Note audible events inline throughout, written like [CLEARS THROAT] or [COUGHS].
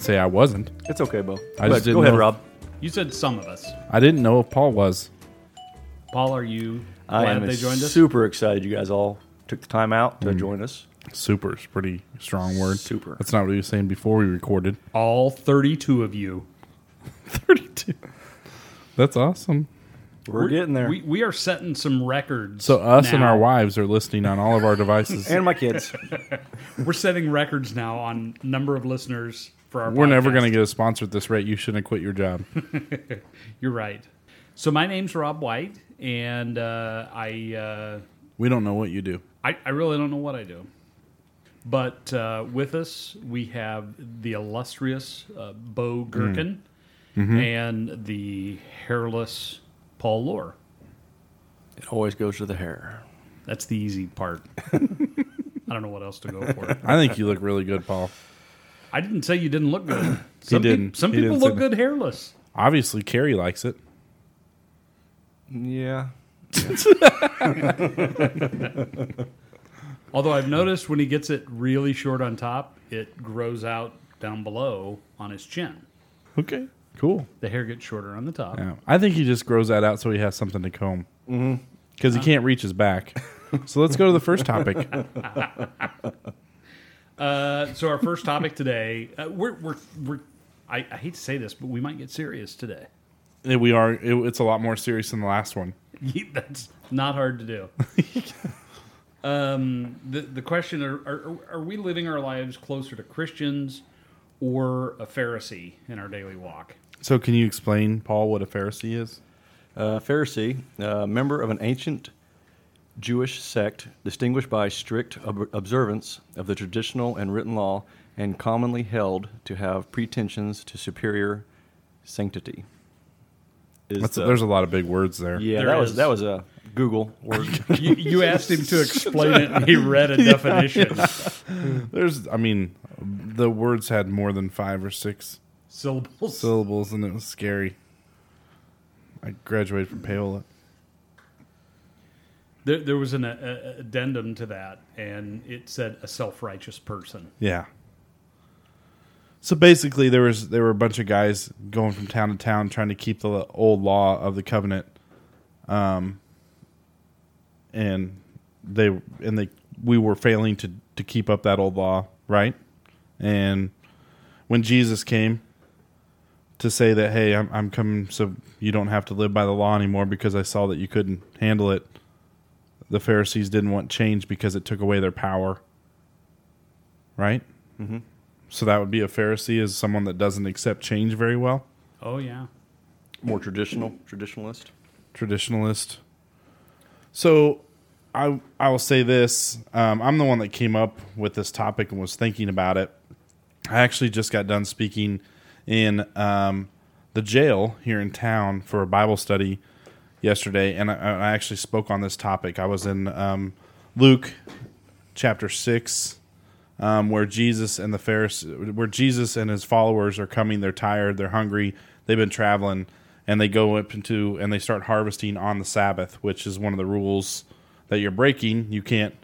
didn't say I wasn't. It's okay, Bo. I Go just ahead, didn't go ahead know- Rob. You said some of us. I didn't know if Paul was. Paul, are you I glad am they joined us? super excited you guys all took the time out Mm. to join us. Super is a pretty strong word. Super. That's not what he was saying before we recorded. All 32 of you. [LAUGHS] 32. That's awesome. We're, getting there. We, we are setting some records. So us and now. our wives are listening on all of our devices. [LAUGHS] and my kids. [LAUGHS] We're setting records now on number of listeners for our We're never going to get a sponsor at this rate. You shouldn't quit your job. [LAUGHS] You're right. So my name's Rob White, and uh, I, uh, we don't know what you do. I I really don't know what I do. But uh, with us, we have the illustrious uh, Bo Gherkin and the hairless Paul Lore. It always goes to the hair. That's the easy part. [LAUGHS] I don't know what else to go for. I think you look really good, Paul. I didn't say you didn't look good. [CLEARS THROAT] Some peop- didn't. some He people didn't look say good hairless. Obviously, Carrie likes it. Yeah. [LAUGHS] Although I've noticed when he gets it really short on top, it grows out down below on his chin. Okay, cool. The hair gets shorter on the top. Yeah. I think he just grows that out so he has something to comb. Mm-hmm. Because he can't reach his back. so let's go to the first topic. [LAUGHS] Uh, so our first topic today, uh, we're we're we're. I, I hate to say this, but we might get serious today. We are. It, it's a lot more serious than the last one. [LAUGHS] That's not hard to do. [LAUGHS] um, the the question: are, are are we living our lives closer to Christians or a Pharisee in our daily walk? So, can you explain, Paul, what a Pharisee is? Uh, Pharisee, uh, member of an ancient Jewish sect distinguished by strict ob- observance of the traditional and written law and commonly held to have pretensions to superior sanctity. Is That's, the- there's a lot of big words there. yeah, There that was that was a Google word. [LAUGHS] You, you asked him to explain it, and he read a [LAUGHS] definition. [LAUGHS] There's, I mean, the words had more than five or six Syllables. syllables, and it was scary. I graduated from Paola. There, there was an uh, addendum to that, and it said a self-righteous person. Yeah. So basically, there was there were a bunch of guys going from town to town trying to keep the old law of the covenant, um, and they and they we were failing to to keep up that old law, right? And when Jesus came to say that, hey, I'm I'm coming so you don't have to live by the law anymore because I saw that you couldn't handle it. The Pharisees didn't want change because it took away their power right? Mm-hmm. So that would be a Pharisee is someone that doesn't accept change very well. Oh yeah. More traditional, traditionalist. Traditionalist. So I I will say this: um, I'm the one that came up with this topic and was thinking about it. I actually just got done speaking in um, the jail here in town for a Bible study yesterday, and I, I actually spoke on this topic. I was in um, Luke chapter six, um, where Jesus and the Pharisees, where Jesus and his followers are coming. They're tired. They're hungry. They've been traveling, and they go up into and they start harvesting on the Sabbath, which is one of the rules that you're breaking. You can't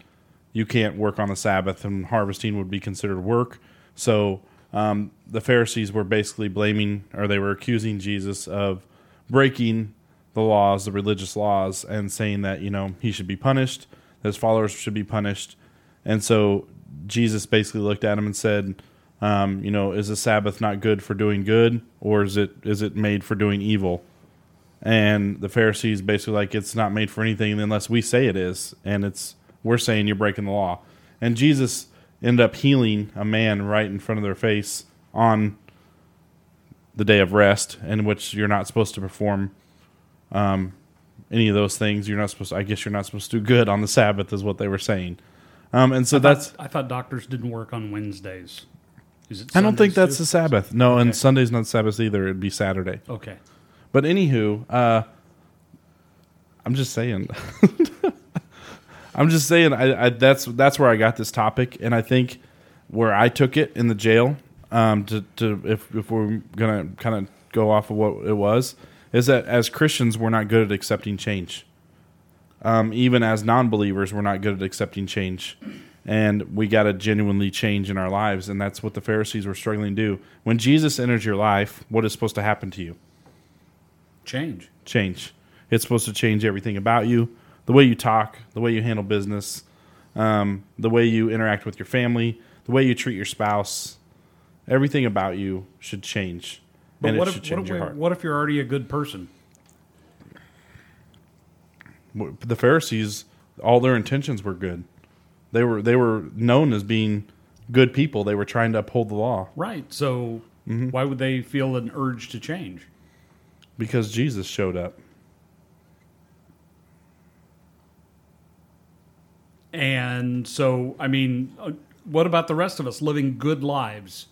you can't work on the Sabbath, and harvesting would be considered work. So um, the Pharisees were basically blaming, or they were accusing Jesus of breaking the laws, the religious laws, and saying that you know he should be punished, that his followers should be punished, and so Jesus basically looked at him and said, um, you know, is the Sabbath not good for doing good, or is it is it made for doing evil? And the Pharisees basically like it's not made for anything unless we say it is, and it's we're saying you're breaking the law. And Jesus ended up healing a man right in front of their face on the day of rest, in which you're not supposed to perform um, any of those things. You're not supposed. To, I guess you're not supposed to do good on the Sabbath, is what they were saying. Um, and so that's. I thought doctors didn't work on Wednesdays. Is it? I don't think that's too? the Sabbath. No, and Sunday's not Sabbath either. It'd be Saturday. okay. But anywho, uh, I'm just saying. [LAUGHS] I'm just saying. I, I, that's that's where I got this topic, and I think where I took it in the jail. Um, to, to if if we're gonna kind of go off of what it was, is that as Christians we're not good at accepting change. Um, even as non-believers, we're not good at accepting change, and we got to genuinely change in our lives, and that's what the Pharisees were struggling to do. When Jesus enters your life, what is supposed to happen to you? Change. Change. It's supposed to change everything about you, the way you talk, the way you handle business, um, the way you interact with your family, the way you treat your spouse. Everything about you should change, But and what if, what, if, what if you're already a good person? the Pharisees, all their intentions were good. They were they were known as being good people. They were trying to uphold the law Right. So Mm-hmm. why would they feel an urge to change? because Jesus showed up. And so, I mean, uh, what about the rest of us living good lives?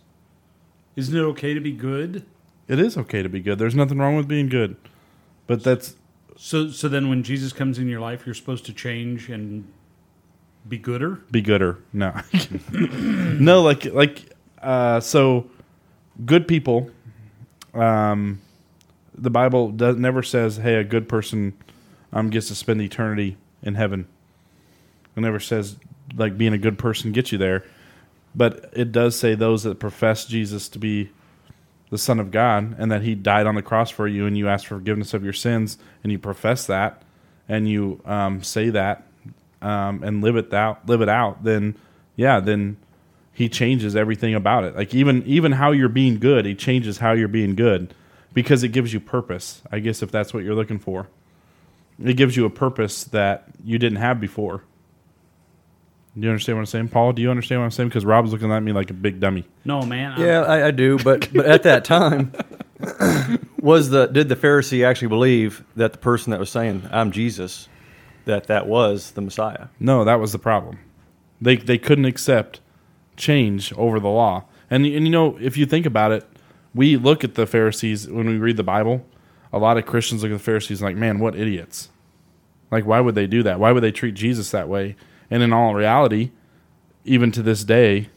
Isn't it okay to be good? It is okay to be good. There's nothing wrong with being good, but that's So, so then when Jesus comes in your life, you're supposed to change and be gooder. be gooder. No, [LAUGHS] no, like like uh, so good people. Um, the Bible does never says, "Hey, a good person um, gets to spend eternity in heaven." It never says like being a good person gets you there, but it does say those that profess Jesus to be the Son of God and that He died on the cross for you, and you ask for forgiveness of your sins, and you profess that, and you um, say that, um, and live it out, live it out. Then, yeah, then He changes everything about it. Like even even how you're being good, He changes how you're being good because it gives you purpose. I guess if that's what you're looking for, it gives you a purpose that you didn't have before. Do you understand what I'm saying, Paul? Do you understand what I'm saying? Because Rob's looking at me like a big dummy. No, man. I'm- Yeah, I, I do, but but at that time, [COUGHS] was the did the Pharisee actually believe that the person that was saying "I'm Jesus," that that was the Messiah? No, that was the problem. They they couldn't accept change over the law. And and you know, if you think about it, we look at the Pharisees when we read the Bible. A lot of Christians look at the Pharisees like, "Man, what idiots!" Like, why would they do that? Why would they treat Jesus that way? And in all reality, even to this day,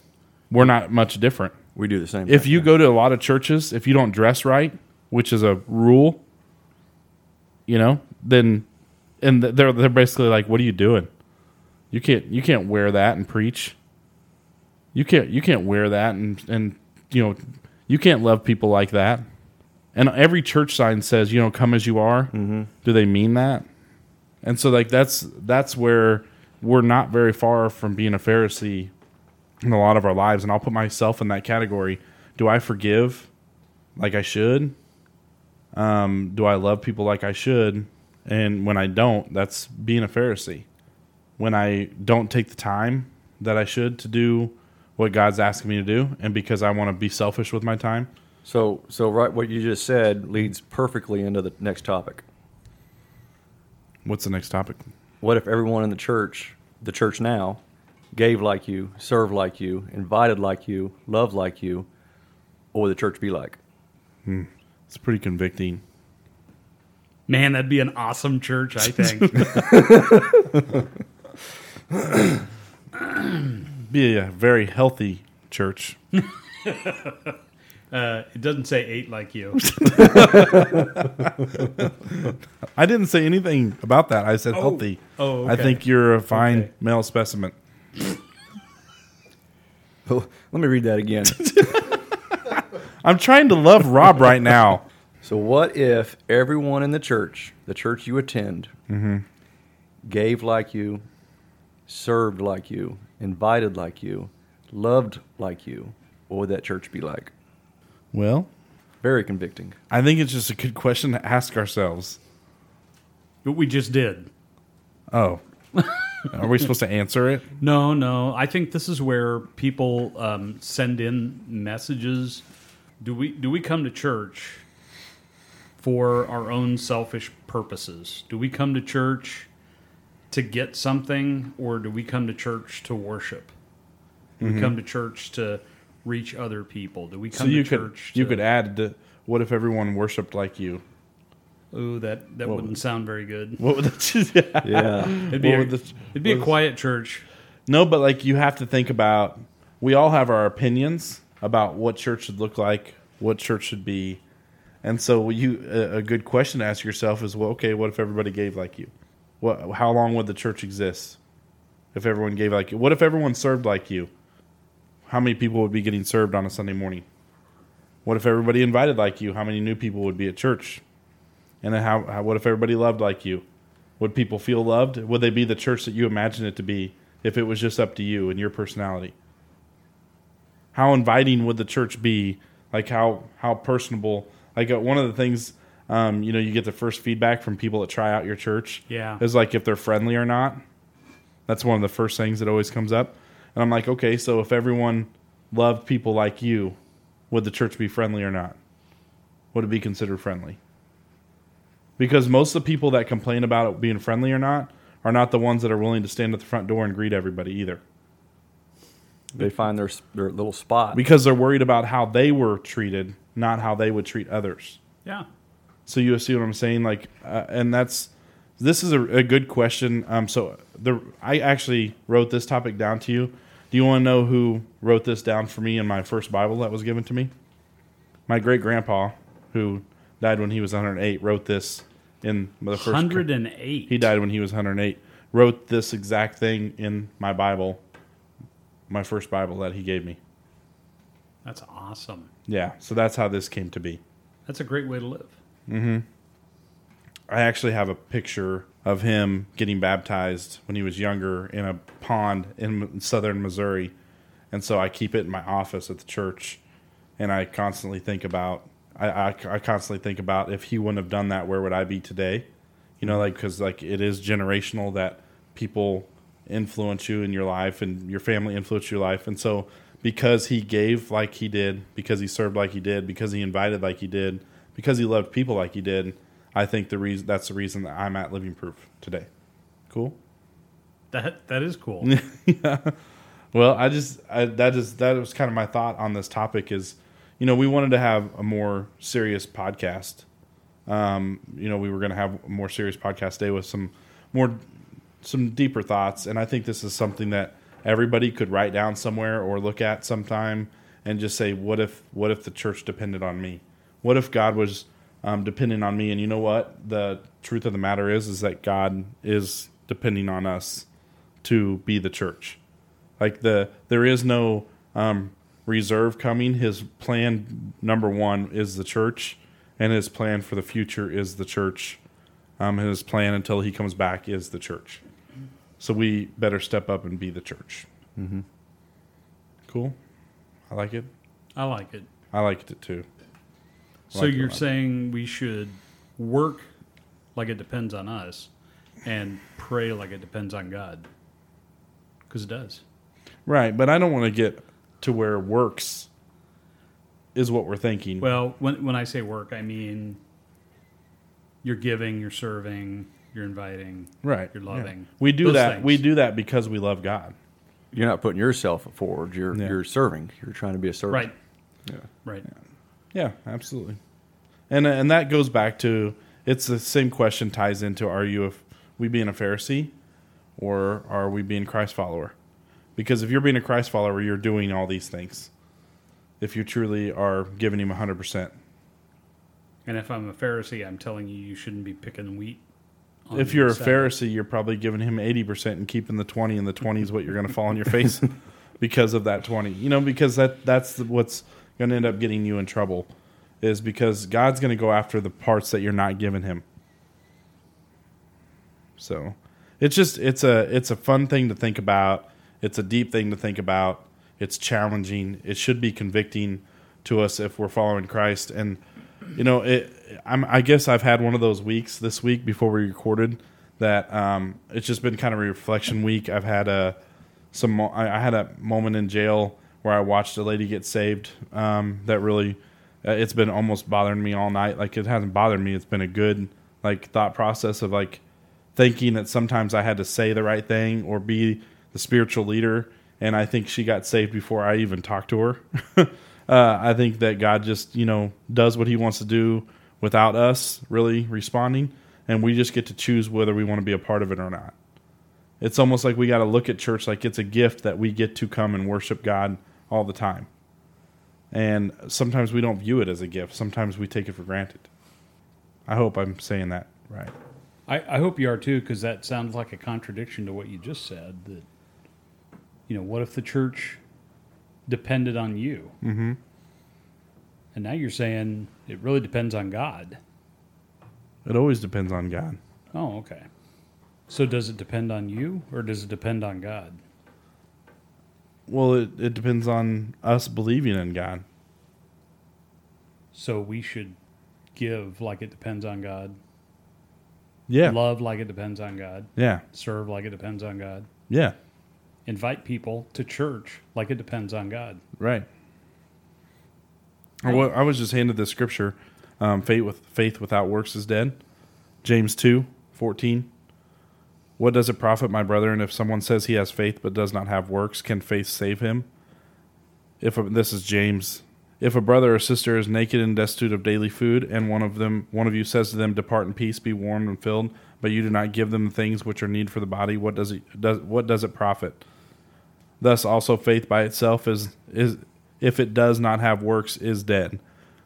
we're not much different. We do the same. If thing. you go to a lot of churches, if you don't dress right, which is a rule, you know, then and they're they're basically like, "What are you doing? You can't you can't wear that and preach. You can't you can't wear that and and you know you can't love people like that." And every church sign says, "You know, come as you are." Mm-hmm. Do they mean that? And so, like that's that's where we're not very far from being a Pharisee in a lot of our lives, and I'll put myself in that category. Do I forgive like I should? Um, do I love people like I should? And when I don't, that's being a Pharisee. When I don't take the time that I should to do what God's asking me to do, and because I want to be selfish with my time, so so right, what you just said leads perfectly into the next topic. what's the next topic? What if everyone in the church, the church now, gave like you, served like you, invited like you, loved like you? What would the church be like? Hmm. It's pretty convicting. Man, that'd be an awesome church, I think. [LAUGHS] Be a very healthy church. [LAUGHS] uh, it doesn't say eight like you. [LAUGHS] I didn't say anything about that. I said Oh. healthy. Oh, I think you're a fine Okay. male specimen. [LAUGHS] Let me read that again. [LAUGHS] I'm trying to love Rob right now. So, what if everyone in the church, the church you attend, gave like you, served like you, invited like you, loved like you? What would that church be like? Well, Very convicting. I think it's just a good question to ask ourselves. What we just did. Oh, are we supposed to answer it? [LAUGHS] No, no. I think this is where people um, send in messages. Do we do we come to church for our own selfish purposes? Do we come to church to get something, or do we come to church to worship? Do we come to church to reach other people? Do we Mm-hmm. So come you to could church? you to, could add to, what if everyone worshipped like you? Ooh, that that What wouldn't sound very good. What would that? [LAUGHS] Yeah. It'd be What a, would the- it'd be a what- quiet church. No, but like you have to think about. We all have our opinions about what church should look like, what church should be, and so you a, a good question to ask yourself is, well, okay, what if everybody gave like you? What? How long would the church exist? If everyone gave like you? what if everyone served like you? How many people would be getting served on a Sunday morning? What if everybody invited like you? How many new people would be at church? And then how, how what if everybody loved like you? Would people feel loved? Would they be the church that you imagine it to be if it was just up to you and your personality? How inviting would the church be? Like how how personable? Like uh, one of the things, um, you know, you get the first feedback from people that try out your church. Yeah. is like if they're friendly or not. That's one of the first things that always comes up. And I'm like, okay, so if everyone loved people like you, would the church be friendly or not? Would it be considered friendly? Because most of the people that complain about it being friendly or not are not the ones that are willing to stand at the front door and greet everybody either. They find their their little spot. Because they're worried about how they were treated, not how they would treat others. Yeah. So you see what I'm saying? Like, uh, and that's this is a, a good question. Um, so the I actually wrote this topic down to you. Do you want to know who wrote this down for me in my first Bible that was given to me? My great grandpa, who died when he was 108, wrote this in the first. 108. He died when he was 108. Wrote this exact thing in my Bible, my first Bible that he gave me. That's awesome. Yeah, so that's how this came to be. That's a great way to live. Mm-hmm. I actually have a picture of him getting baptized when he was younger in a pond in southern Missouri. And so I keep it in my office at the church. And I constantly think about, I, I, I constantly think about if he wouldn't have done that, where would I be today? You know, like, because like it is generational that people influence you in your life and your family influence your life. And so because he gave like he did, because he served like he did, because he invited like he did, because he loved people like he did, I think the reason that's the reason that I'm at Living Proof today. Cool. That that is cool. [LAUGHS] yeah. Well, I just I, that is that was kind of my thought on this topic is, you know, we wanted to have a more serious podcast. Um, you know, we were going to have a more serious podcast day with some more some deeper thoughts, and I think this is something that everybody could write down somewhere or look at sometime and just say, what if what if the church depended on me? What if God was um, depending on me? And you know what? The truth of the matter is, is that God is depending on us to be the church. Like the there is no um, reserve coming. His plan number one is the church, and his plan for the future is the church. Um, his plan until he comes back is the church. So we better step up and be the church. Mm-hmm. Cool. I like it. I like it. I liked it too. So like you're saying we should work like it depends on us and pray like it depends on God. Because it does. Right, but I don't want to get to where works is what we're thinking. Well, when when I say work, I mean you're giving, you're serving, you're inviting. right, you're yeah. loving. We do Those that. things. We do that because we love God. You're not putting yourself forward. You're Yeah. you're serving. You're trying to be a servant. Right. Yeah. Right. Yeah, absolutely. And uh, and that goes back to it's the same question ties into are you a, we being a Pharisee or are we being Christ follower? Because if you're being a Christ follower, you're doing all these things. If you truly are giving him 100%. And if I'm a Pharisee, I'm telling you, you shouldn't be picking wheat. If you're a Sabbath. Pharisee, you're probably giving him 80% and keeping the 20 and the 20 is what you're going to fall on your face [LAUGHS] because of that 20. You know, because that that's what's going to end up getting you in trouble is because God's going to go after the parts that you're not giving him. So, it's just it's a it's a fun thing to think about. It's a deep thing to think about. It's challenging. It should be convicting to us if we're following Christ and you know, it. I'm. I guess I've had one of those weeks this week before we recorded that. Um, it's just been kind of a reflection week. I've had a some. I, I had a moment in jail where I watched a lady get saved. Um, that really, uh, it's been almost bothering me all night. Like it hasn't bothered me. It's been a good like thought process of like thinking that sometimes I had to say the right thing or be the spiritual leader. And I think she got saved before I even talked to her. [LAUGHS] uh, I think that God just, you know, does what he wants to do without us really responding. And we just get to choose whether we want to be a part of it or not. It's almost like we got to look at church like it's a gift that we get to come and worship God all the time. And sometimes we don't view it as a gift, sometimes we take it for granted. I hope I'm saying that right. I, I hope you are too, because that sounds like a contradiction to what you just said. That you know, what if the church depended on you? Mm-hmm. And now you're saying it really depends on God. It always depends on God. Oh, okay. So does it depend on you or does it depend on God? Well, it, it depends on us believing in God. So we should give like it depends on God, Yeah. love like it depends on God, Yeah. serve like it depends on God, Yeah. invite people to church like it depends on God. Right. What I was just handed this scripture, um, faith with faith without works is dead. James 2, 14. What does it profit, my brethren, if someone says he has faith but does not have works? Can faith save him? If a, this is James, if a brother or sister is naked and destitute of daily food, and one of them, one of you says to them, "Depart in peace, be warmed and filled," but you do not give them the things which are need for the body, what does it does? What does it profit? Thus also faith by itself is is if it does not have works is dead.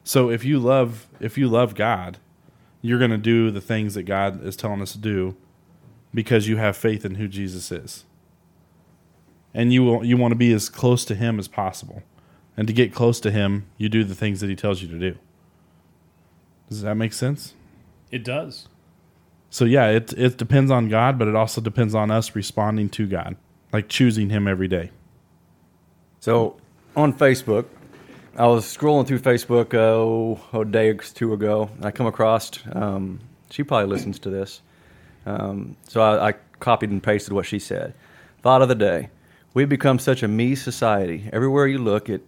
So if you love if you love God, you're going to do the things that God is telling us to do because you have faith in who Jesus is. And you will, you want to be as close to him as possible. And to get close to him, you do the things that he tells you to do. Does that make sense? It does. So yeah, it it depends on God, but it also depends on us responding to God, like choosing him every day. So on Facebook, I was scrolling through Facebook oh, a day or two ago, and I come across. Um, she probably listens to this, um, so I, I copied and pasted what she said. Thought of the day: We've become such a me society. Everywhere you look, it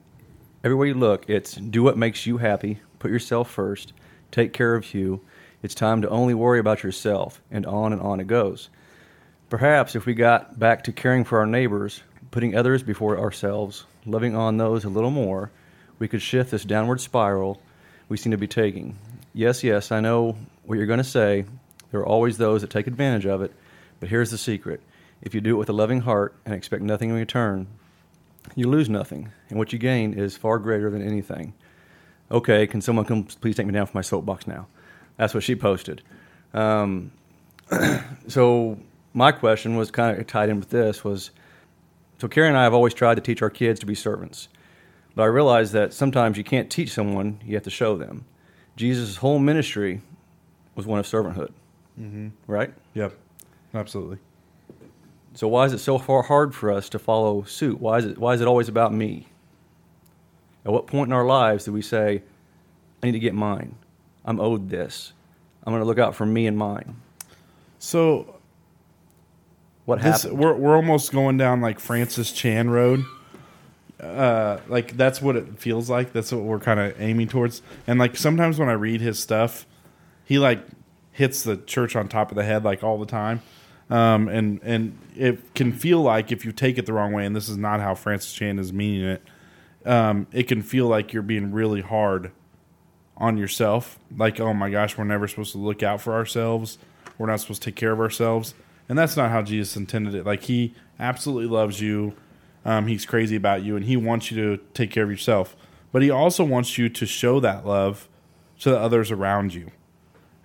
everywhere you look, it's do what makes you happy, put yourself first, take care of you. It's time to only worry about yourself, and on and on it goes. Perhaps if we got back to caring for our neighbors, putting others before ourselves, loving on those a little more, we could shift this downward spiral we seem to be taking. Yes, yes, I know what you're going to say. There are always those that take advantage of it, but here's the secret. If you do it with a loving heart and expect nothing in return, you lose nothing, and what you gain is far greater than anything. Okay, can someone come please take me down from my soapbox now? That's what she posted. Um, [CLEARS THROAT] so my question was kind of tied in with this was so Carrie and I have always tried to teach our kids to be servants, but I realized that sometimes you can't teach someone; you have to show them. Jesus' whole ministry was one of servanthood, mm-hmm. right? Yep. Absolutely. So why is it so far hard for us to follow suit? Why is it why is it always about me? At what point in our lives do we say, I need to get mine? I'm owed this. I'm going to look out for me and mine. So What this, happened? we're we're almost going down like Francis Chan Road. Uh, like that's what it feels like. That's what we're kind of aiming towards. And like sometimes when I read his stuff, he like hits the church on top of the head like all the time. Um, and and it can feel like if you take it the wrong way, and this is not how Francis Chan is meaning it. Um, it can feel like you're being really hard on yourself. Like, oh my gosh, we're never supposed to look out for ourselves. We're not supposed to take care of ourselves. And that's not how Jesus intended it. Like, he absolutely loves you. Um, he's crazy about you, and he wants you to take care of yourself. But he also wants you to show that love to the others around you.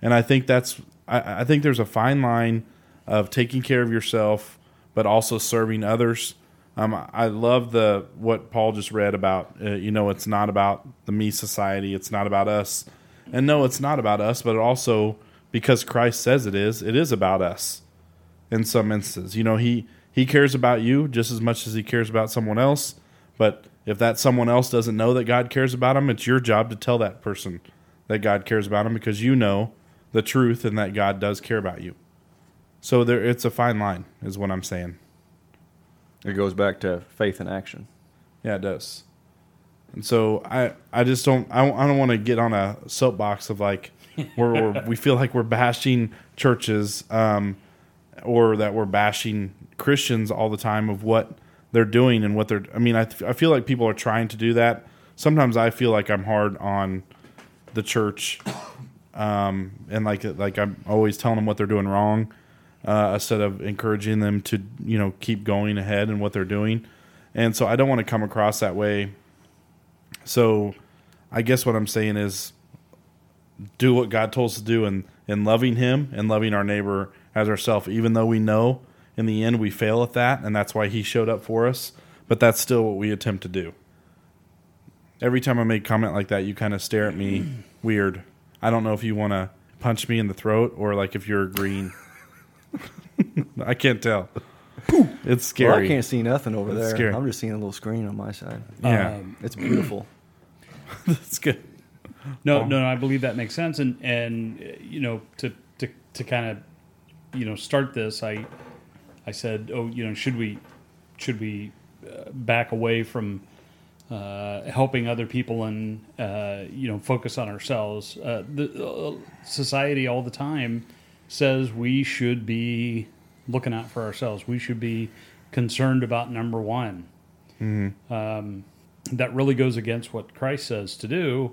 And I think that's, I, I think there's a fine line of taking care of yourself, but also serving others. Um, I love the what Paul just read about. Uh, you know, it's not about the me society. It's not about us. And no, it's not about us. But also, because Christ says it is, it is about us. In some instances, you know, he he cares about you just as much as he cares about someone else. But if that someone else doesn't know that God cares about them, it's your job to tell that person that God cares about them because you know the truth and that God does care about you. So there, it's a fine line, is what I'm saying. It goes back to faith and action. Yeah, it does. And so I, I just don't, I, don't- I don't want to get on a soapbox of like, where we're, we feel like we're bashing churches, um, or that we're bashing Christians all the time of what they're doing and what they're. I mean, I, I feel like people are trying to do that. Sometimes I feel like I'm hard on the church, um, and like like I'm always telling them what they're doing wrong, uh, instead of encouraging them to you know keep going ahead in what they're doing. And so I don't want to come across that way. So I guess what I'm saying is do what God told us to do and in loving him and loving our neighbor as ourselves, even though we know in the end we fail at that, and that's why He showed up for us. But that's still what we attempt to do. Every time I make comment like that, you kind of stare at me weird. I don't know if you want to punch me in the throat or like if you're green. [LAUGHS] I can't tell. It's scary. Well, I can't see nothing over That's there. scary. I'm just seeing a little screen on my side. Yeah, Um, It's beautiful. [CLEARS THROAT] That's good. No, Oh. no, no, I believe that makes sense. And and uh, you know, to to to kind of you know start this, I I said, oh, you know, should we should we uh, back away from uh, helping other people and uh, you know focus on ourselves? Uh, the uh, society all the time says we should be looking out for ourselves. We should be concerned about number one um, that really goes against what Christ says to do.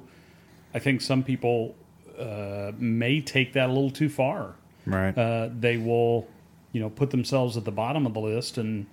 I think some people uh, may take that a little too far. Right. Uh, they will, you know, put themselves at the bottom of the list and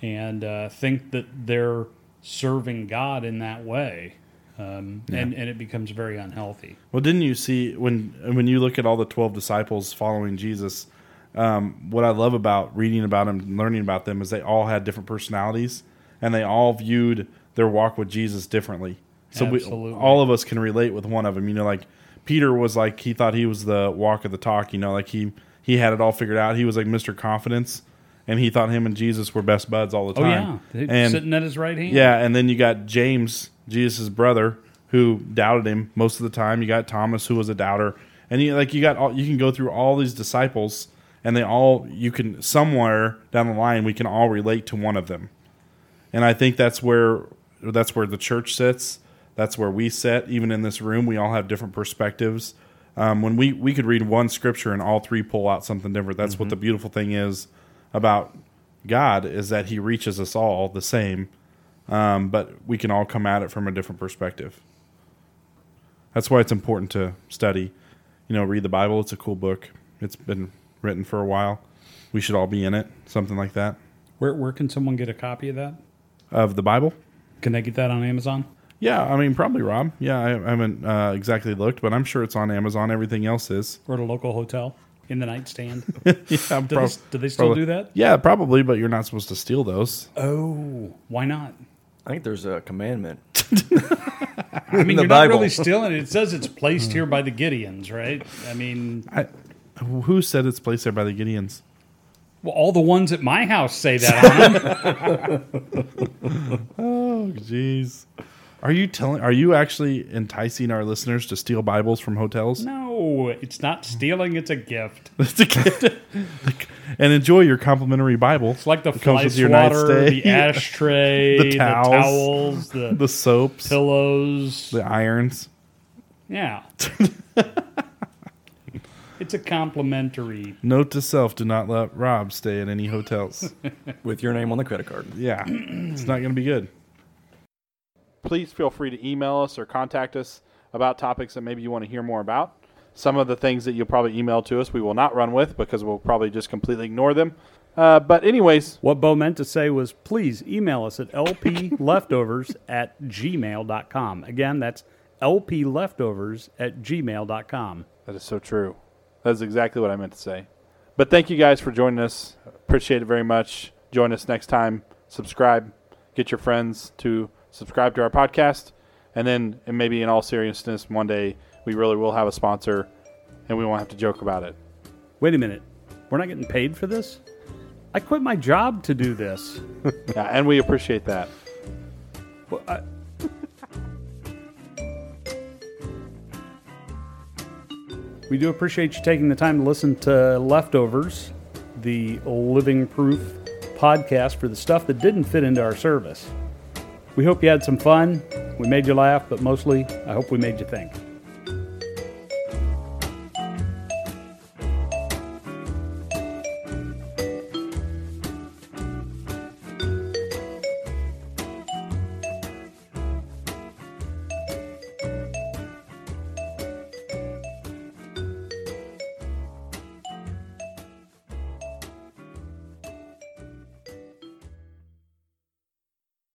and uh, think that they're serving God in that way, um, and and it becomes very unhealthy. Well, didn't you see when when you look at all the twelve disciples following Jesus? Um, what I love about reading about them and learning about them is they all had different personalities, and they all viewed their walk with Jesus differently. So we, all of us can relate with one of them. You know, like Peter was like he thought he was the walk of the talk. You know, like he he had it all figured out. He was like Mister Confidence, and he thought him and Jesus were best buds all the Oh time. yeah, and sitting at his right hand. yeah, and then you got James, Jesus' brother, who doubted him most of the time. You got Thomas, who was a doubter, and you like you got all, you can go through all these disciples, and they all you can somewhere down the line we can all relate to one of them, and I think that's where that's where the church sits. That's where we sit. Even in this room, we all have different perspectives. Um, when we we could read one scripture and all three pull out something different. That's what the beautiful thing is about God is that He reaches us all the same um, but we can all come at it from a different perspective. That's why it's important to study. You know, read the Bible. It's a cool book. It's been written for a while. We should all be in it. Something like that Where where can someone get a copy of that? of the Bible. Can they get that on Amazon? Yeah, I mean, probably Rob. Yeah, I, I haven't uh, exactly looked, but I'm sure it's on Amazon. Everything else is. Or at a local hotel in the nightstand? [LAUGHS] yeah, Do, prob- they, do they still probably- do that? Yeah, probably, but you're not supposed to steal those. Oh, why not? I think there's a commandment. [LAUGHS] I mean, you're Bible. not really stealing it. It says it's placed mm. here by the Gideons, right? I mean, I, who said it's placed there by the Gideons? well, all the ones at my house say that on them. [LAUGHS] Oh, jeez. Are you telling? Are you actually enticing our listeners to steal Bibles from hotels? No, it's not stealing. It's a gift. [LAUGHS] It's a gift. and enjoy your complimentary Bible. It's like the It fly with your swatter, the [LAUGHS] ashtray, The the towels. towels, the, the soaps, pillows. the irons. Yeah. [LAUGHS] it's a complimentary. Note to self: Do not let Rob stay at any hotels. with your name on the credit card. yeah, it's not going to be good. Please feel free to email us or contact us about topics that maybe you want to hear more about. Some of the things that you'll probably email to us, we will not run with because we'll probably just completely ignore them. Uh, but anyways, What Bo meant to say was please email us at lpleftovers [LAUGHS] at gmail.com. Again, that's lpleftovers at gmail.com. That is so true. That is exactly what I meant to say. But thank you guys for joining us. Appreciate it very much. Join us next time. Subscribe. Get your friends to subscribe to our podcast. And then, and maybe in all seriousness, one day we really will have a sponsor and we won't have to joke about it. Wait a minute. We're not getting paid for this? I quit my job to do this. [LAUGHS] Yeah, and we appreciate that. Well, I- we do appreciate you taking the time to listen to Leftovers, the living proof podcast for the stuff that didn't fit into our service. We hope you had some fun. We made you laugh, but mostly, I hope we made you think.